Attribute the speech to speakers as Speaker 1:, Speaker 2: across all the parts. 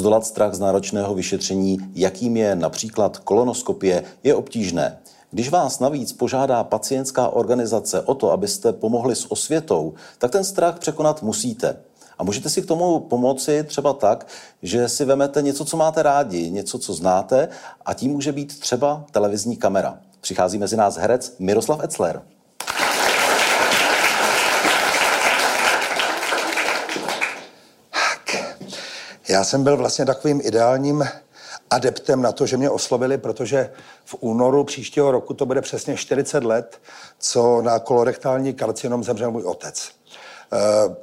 Speaker 1: Zdolat strach z náročného vyšetření, jakým je například kolonoskopie, je obtížné. Když vás navíc požádá pacientská organizace o to, abyste pomohli s osvětou, tak ten strach překonat musíte. A můžete si k tomu pomoci třeba tak, že si vemete něco, co máte rádi, něco, co znáte, a tím může být třeba televizní kamera. Přichází mezi nás herec Miroslav Etzler.
Speaker 2: Já jsem byl vlastně takovým ideálním adeptem na to, že mě oslovili, protože v únoru příštího roku to bude přesně 40 let, co na kolorektální karcinom zemřel můj otec. Eh,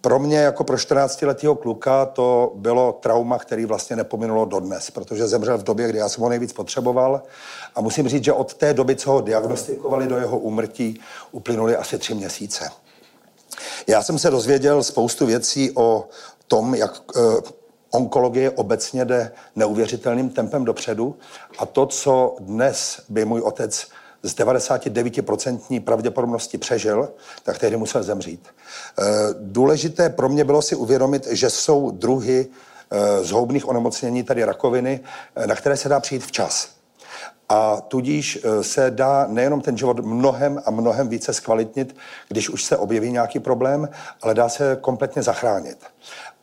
Speaker 2: pro mě jako pro 14-letého kluka to bylo trauma, který vlastně nepominulo dodnes, protože zemřel v době, kdy já jsem ho nejvíc potřeboval a musím říct, že od té doby, co ho diagnostikovali do jeho úmrtí, uplynuly asi tři měsíce. Já jsem se dozvěděl spoustu věcí o tom, jak eh, onkologie obecně jde neuvěřitelným tempem dopředu a to, co dnes by můj otec z 99% pravděpodobnosti přežil, tak tehdy musel zemřít. Eh, důležité pro mě bylo si uvědomit, že jsou druhy eh, zhoubných onemocnění, tady rakoviny, na které se dá přijít včas. A tudíž se dá nejenom ten život mnohem a mnohem více zkvalitnit, když už se objeví nějaký problém, ale dá se kompletně zachránit.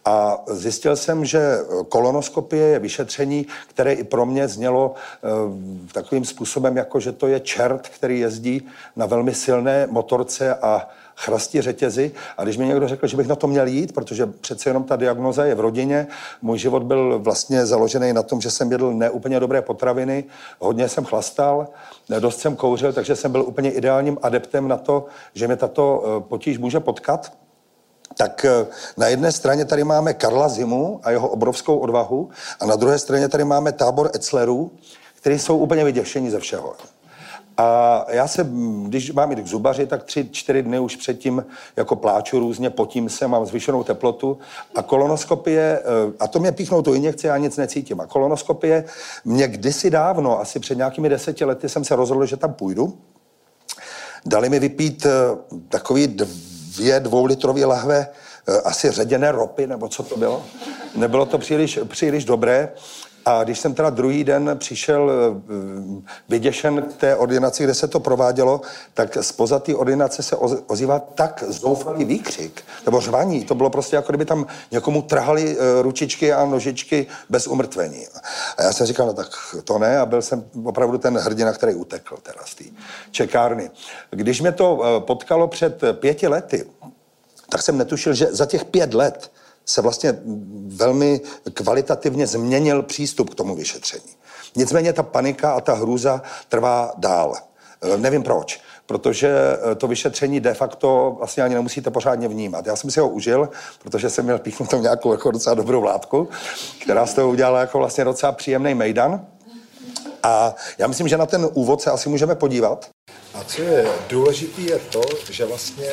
Speaker 2: A zjistil jsem, že kolonoskopie je vyšetření, které i pro mě znělo e, takovým způsobem, jako že to je čert, který jezdí na velmi silné motorce a chrastí řetězy. A když mi někdo řekl, že bych na to měl jít, protože přece jenom ta diagnoza je v rodině, můj život byl vlastně založený na tom, že jsem jedl neúplně dobré potraviny, hodně jsem chlastal, dost jsem kouřil, takže jsem byl úplně ideálním adeptem na to, že mě tato e, potíž může potkat tak eh, na jedné straně tady máme Karla Zimu a jeho obrovskou odvahu a na druhé straně tady máme tábor Etzlerů, kteří jsou úplně vyděšení ze všeho. A já se, když mám jít k zubaři, tak tři, čtyři dny už předtím jako pláču různě, potím se, mám zvyšenou teplotu a kolonoskopie, eh, a to mě píchnou tu injekci, já nic necítím. A kolonoskopie mě kdysi dávno, asi před nějakými deseti lety jsem se rozhodl, že tam půjdu. Dali mi vypít eh, takový dvě dvoulitrové lahve eh, asi ředěné ropy, nebo co to bylo. Nebylo to příliš, příliš dobré. A když jsem teda druhý den přišel eh, vyděšen k té ordinaci, kde se to provádělo, tak spoza té ordinace se ozývá tak zoufalý výkřik, nebo řvaní. To bylo prostě jako kdyby tam někomu trhali eh, ručičky a nožičky bez umrtvení. A já jsem říkal, no tak to ne, a byl jsem opravdu ten hrdina, který utekl teda z té čekárny. Když mě to eh, potkalo před pěti lety, tak jsem netušil, že za těch pět let se vlastně velmi kvalitativně změnil přístup k tomu vyšetření. Nicméně ta panika a ta hrůza trvá dál. E, nevím proč, protože e, to vyšetření de facto vlastně ani nemusíte pořádně vnímat. Já jsem si ho užil, protože jsem měl píchnutou nějakou jako docela dobrou látku, která z toho udělala jako vlastně docela příjemný mejdan. A já myslím, že na ten úvod se asi můžeme podívat.
Speaker 3: A co je důležité, je to, že vlastně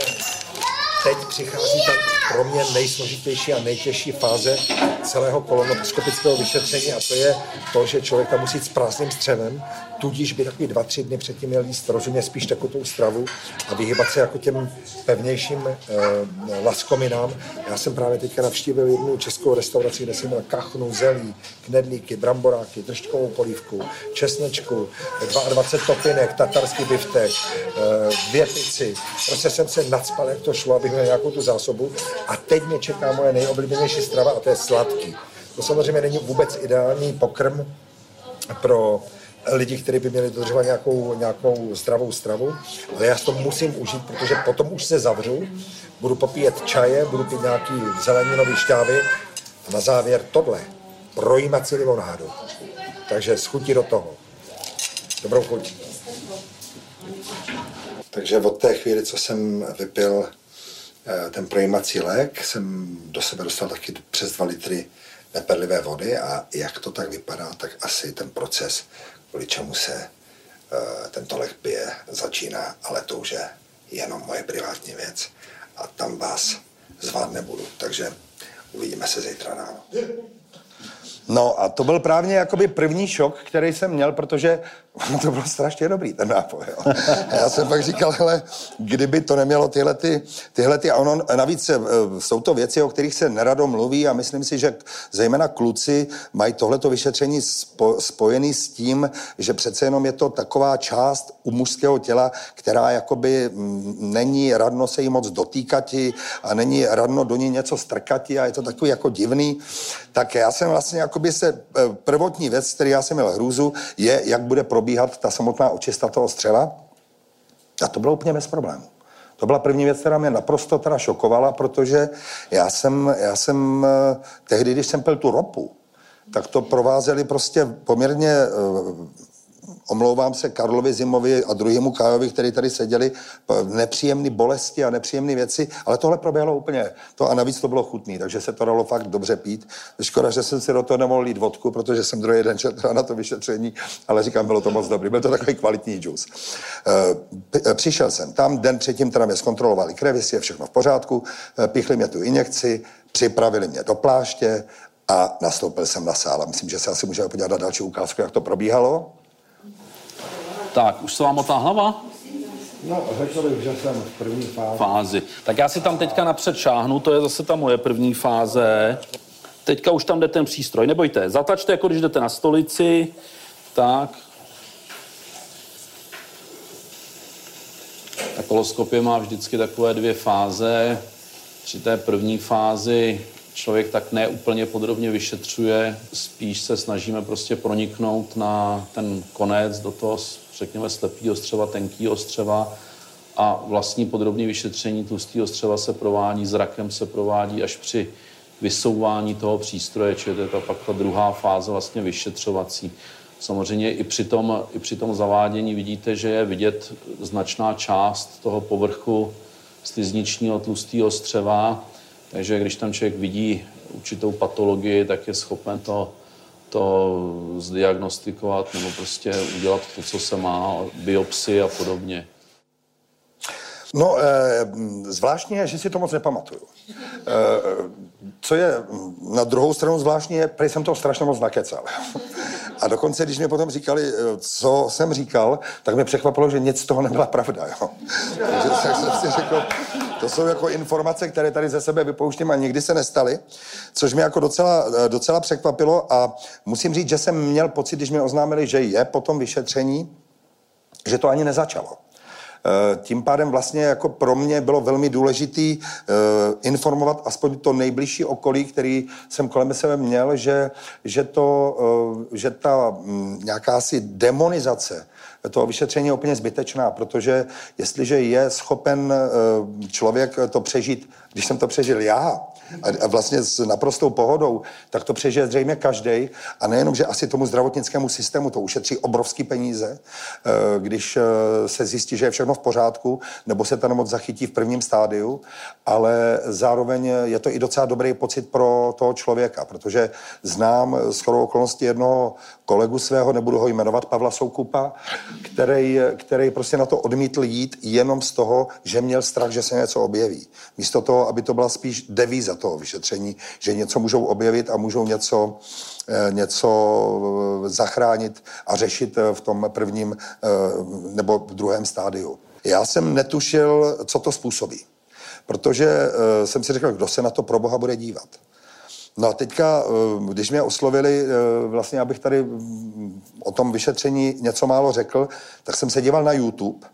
Speaker 3: teď přichází ta pro mě nejsložitější a nejtěžší fáze celého kolonoskopického vyšetření a to je to, že člověk tam musí s prázdným střevem, tudíž by takový dva, tři dny předtím měl jíst rozumně spíš takovou stravu a vyhybat se jako těm pevnějším e, laskominám. Já jsem právě teďka navštívil jednu českou restauraci, kde jsem měl kachnu, zelí, knedlíky, bramboráky, držkovou polívku, česnečku, 22 topinek, tatarský biftek, e, dvě pici. Prostě jsem se nadspal, jak to šlo, abych měl nějakou tu zásobu a teď mě čeká moje nejoblíbenější strava a to je sladký. To samozřejmě není vůbec ideální pokrm pro lidi, kteří by měli dodržovat nějakou, nějakou zdravou stravu, ale já to musím užít, protože potom už se zavřu, budu popíjet čaje, budu pít nějaký zeleninový šťávy a na závěr tohle, projímat si limonádu. Takže schutí do toho. Dobrou chuť. Takže od té chvíli, co jsem vypil ten projímací lék jsem do sebe dostal taky přes 2 litry neperlivé vody a jak to tak vypadá, tak asi ten proces, kvůli čemu se uh, tento leh pije, začíná, ale to už je jenom moje privátní věc a tam vás zvát nebudu. Takže uvidíme se zítra ráno.
Speaker 2: No a to byl právě jakoby první šok, který jsem měl, protože to bylo strašně dobrý, ten nápoj. Jo. A já jsem pak říkal, hele, kdyby to nemělo tyhle, ty, tyhle ty, a ono, navíc eh, jsou to věci, o kterých se nerado mluví a myslím si, že zejména kluci mají tohleto vyšetření spo, spojený s tím, že přece jenom je to taková část u mužského těla, která jakoby mm, není radno se jí moc dotýkati a není radno do ní něco strkati a je to takový jako divný. Tak já jsem vlastně jakoby se, eh, prvotní věc, který já jsem měl hrůzu, je, jak bude pro probíhat ta samotná očista toho střeva. A to bylo úplně bez problémů. To byla první věc, která mě naprosto teda šokovala, protože já jsem, já jsem eh, tehdy, když jsem pil tu ropu, tak to provázeli prostě poměrně eh, omlouvám se Karlovi Zimovi a druhému Kájovi, který tady seděli, nepříjemné bolesti a nepříjemné věci, ale tohle proběhlo úplně. To a navíc to bylo chutný, takže se to dalo fakt dobře pít. Škoda, že jsem si do toho nemohl jít vodku, protože jsem druhý den šel na to vyšetření, ale říkám, bylo to moc dobrý. Byl to takový kvalitní džus. Eh, přišel jsem tam, den předtím teda mě zkontrolovali krev, je všechno v pořádku, eh, pichli mě tu injekci, připravili mě do pláště a nastoupil jsem na sál. Myslím, že se asi můžeme podívat na další ukázku, jak to probíhalo.
Speaker 4: Tak, už se vám otá hlava?
Speaker 2: No, řekl bych, že jsem v první fázi.
Speaker 4: fázi. Tak já si tam teďka napřed šáhnu, to je zase ta moje první fáze. Teďka už tam jde ten přístroj, nebojte, zatačte, jako když jdete na stolici. Tak. Ta koloskopie má vždycky takové dvě fáze. Při té první fázi člověk tak neúplně podrobně vyšetřuje, spíš se snažíme prostě proniknout na ten konec do toho, řekněme, slepého střeva, tenkého střeva a vlastní podrobné vyšetření tlustého střeva se provádí, zrakem se provádí až při vysouvání toho přístroje, čili to je to pak ta druhá fáze vlastně vyšetřovací. Samozřejmě i při, tom, i při tom zavádění vidíte, že je vidět značná část toho povrchu slizničního tlustého střeva, takže když tam člověk vidí určitou patologii, tak je schopen to, to zdiagnostikovat nebo prostě udělat to, co se má, biopsy a podobně.
Speaker 2: No, e, zvláštní je, že si to moc nepamatuju. E, co je na druhou stranu zvláštní je, protože jsem to strašně moc nakecal. A dokonce, když mi potom říkali, eh, co jsem říkal, tak mě překvapilo, že nic z toho nebyla pravda. Jo. Takže jsem si řekl, to jsou jako informace, které tady ze sebe vypouštím a nikdy se nestaly, což mě jako docela, docela překvapilo a musím říct, že jsem měl pocit, když mi oznámili, že je po tom vyšetření, že to ani nezačalo. Eh, tím pádem vlastně jako pro mě bylo velmi důležitý eh, informovat aspoň to nejbližší okolí, který jsem kolem sebe měl, že, že, to, eh, že ta mm, nějaká si demonizace toho vyšetření je úplně zbytečná, protože jestliže je schopen člověk to přežít, když jsem to přežil já, a vlastně s naprostou pohodou, tak to přežije zřejmě každý. A nejenom, že asi tomu zdravotnickému systému to ušetří obrovský peníze, eh, když eh, se zjistí, že je všechno v pořádku, nebo se ta nemoc zachytí v prvním stádiu, ale zároveň je to i docela dobrý pocit pro toho člověka, protože znám s chodou okolností jednoho kolegu svého, nebudu ho jmenovat, Pavla Soukupa, který, který prostě na to odmítl jít jenom z toho, že měl strach, že se něco objeví. Místo toho, aby to byla spíš devíza toho vyšetření, že něco můžou objevit a můžou něco, eh, něco eh, zachránit a řešit eh, v tom prvním nebo v druhém stádiu. Já jsem netušil, co to způsobí, protože jsem si řekl, kdo se na to pro Boha bude dívat. No a teďka, když mě oslovili, vlastně abych tady mm, o tom vyšetření něco málo řekl, tak jsem se díval na YouTube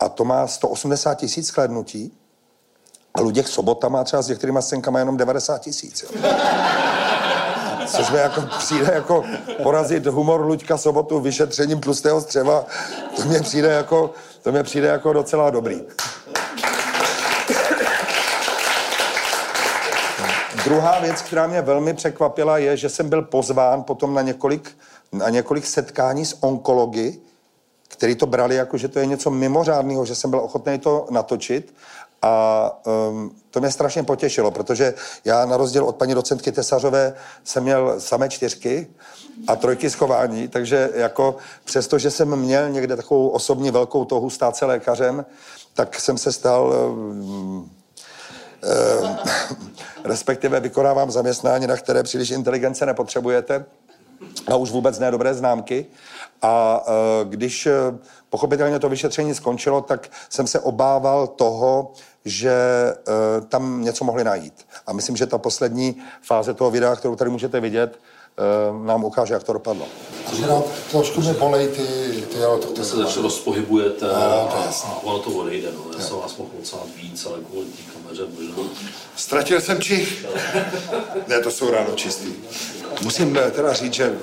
Speaker 2: a to má 180 tisíc sklednutí a Luděk Sobota má třeba s některýma scénkama jenom 90 tisíc. Což mi jako přijde jako porazit humor Luďka Sobotu vyšetřením tlustého střeva. To mě přijde jako, to mě přijde jako docela dobrý. Druhá věc, která mě velmi překvapila, je, že jsem byl pozván potom na několik, na několik setkání s onkology, který to brali jako, že to je něco mimořádného, že jsem byl ochotný to natočit A um, to mě strašně potěšilo, protože já na rozdíl od paní docentky Tesařové jsem měl samé čtyřky a trojky schování, takže jako přesto, že jsem měl někde takovou osobní velkou touhu stát se lékařem, tak jsem se stal um, um, respektive vykonávám zaměstnání, na které příliš inteligence nepotřebujete a už vůbec ne dobré známky. A uh, když uh, pochopitelně to vyšetření skončilo, tak jsem se obával toho, že uh, tam něco mohli najít. A myslím, že ta poslední fáze toho videa, kterou tady můžete vidět, nám ukáže, jak to dopadlo.
Speaker 3: Takže nám trošku mi bolej ty, ty jo,
Speaker 5: to, to se začne rozpohybujete
Speaker 3: no,
Speaker 5: a, a ono to odejde. No. Já jsem vás mohl docela víc, ale kvůli té kameře možná.
Speaker 3: Ztratil jsem čich. ne, to jsou ráno čistý. Musím eh, teda říct, že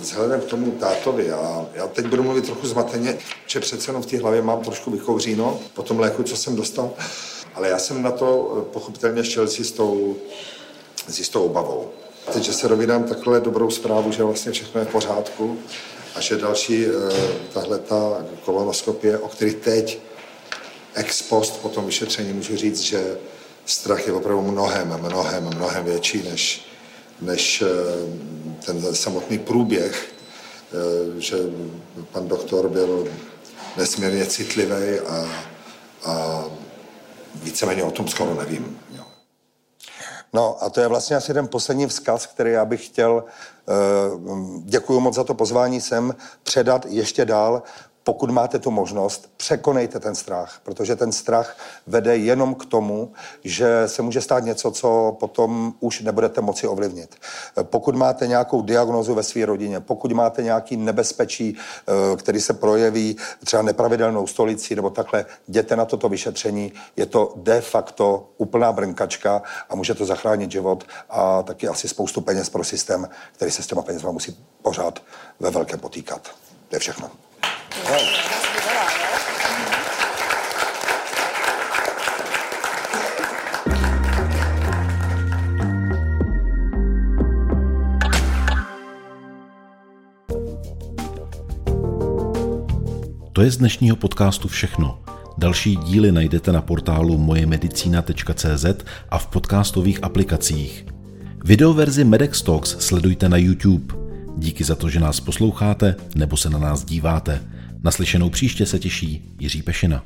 Speaker 3: vzhledem k tomu tátovi, a já teď budu mluvit trochu zmateně, že přece jenom v té hlavě mám trošku vykouříno po tom léku, co jsem dostal, ale já jsem na to eh, pochopitelně šel s jistou, s jistou obavou. Teď, že se rovinám takhle dobrou zprávu, že vlastně všechno je v pořádku a že další eh, tahle ta kolonoskopie, o který teď ex post po tom vyšetření můžu říct, že strach je opravdu mnohem, mnohem, mnohem větší než, než eh, ten samotný průběh, eh, že pan doktor byl nesmírně citlivý a, a víceméně o tom skoro nevím. Jo.
Speaker 2: No a to je vlastně asi ten poslední vzkaz, který já bych chtěl, eh, děkuji moc za to pozvání sem, předat ještě dál pokud máte tu možnost, překonejte ten strach, protože ten strach vede jenom k tomu, že se může stát něco, co potom už nebudete moci ovlivnit. Pokud máte nějakou diagnozu ve své rodině, pokud máte nějaký nebezpečí, eh, který se projeví třeba nepravidelnou stolicí nebo takhle, jděte na toto vyšetření. Je to de facto úplná brnkačka a může to zachránit život a taky asi spoustu peněz pro systém, který se s těma penězma musí pořád ve velkém potýkat. To je všechno.
Speaker 1: To je z dnešního podcastu všechno. Další díly najdete na portálu mojemedicina.cz a v podcastových aplikacích. Videoverzi Medex Talks sledujte na YouTube. Díky za to, že nás posloucháte nebo se na nás díváte. Naslyšenou příště se těší Jiří Pešina.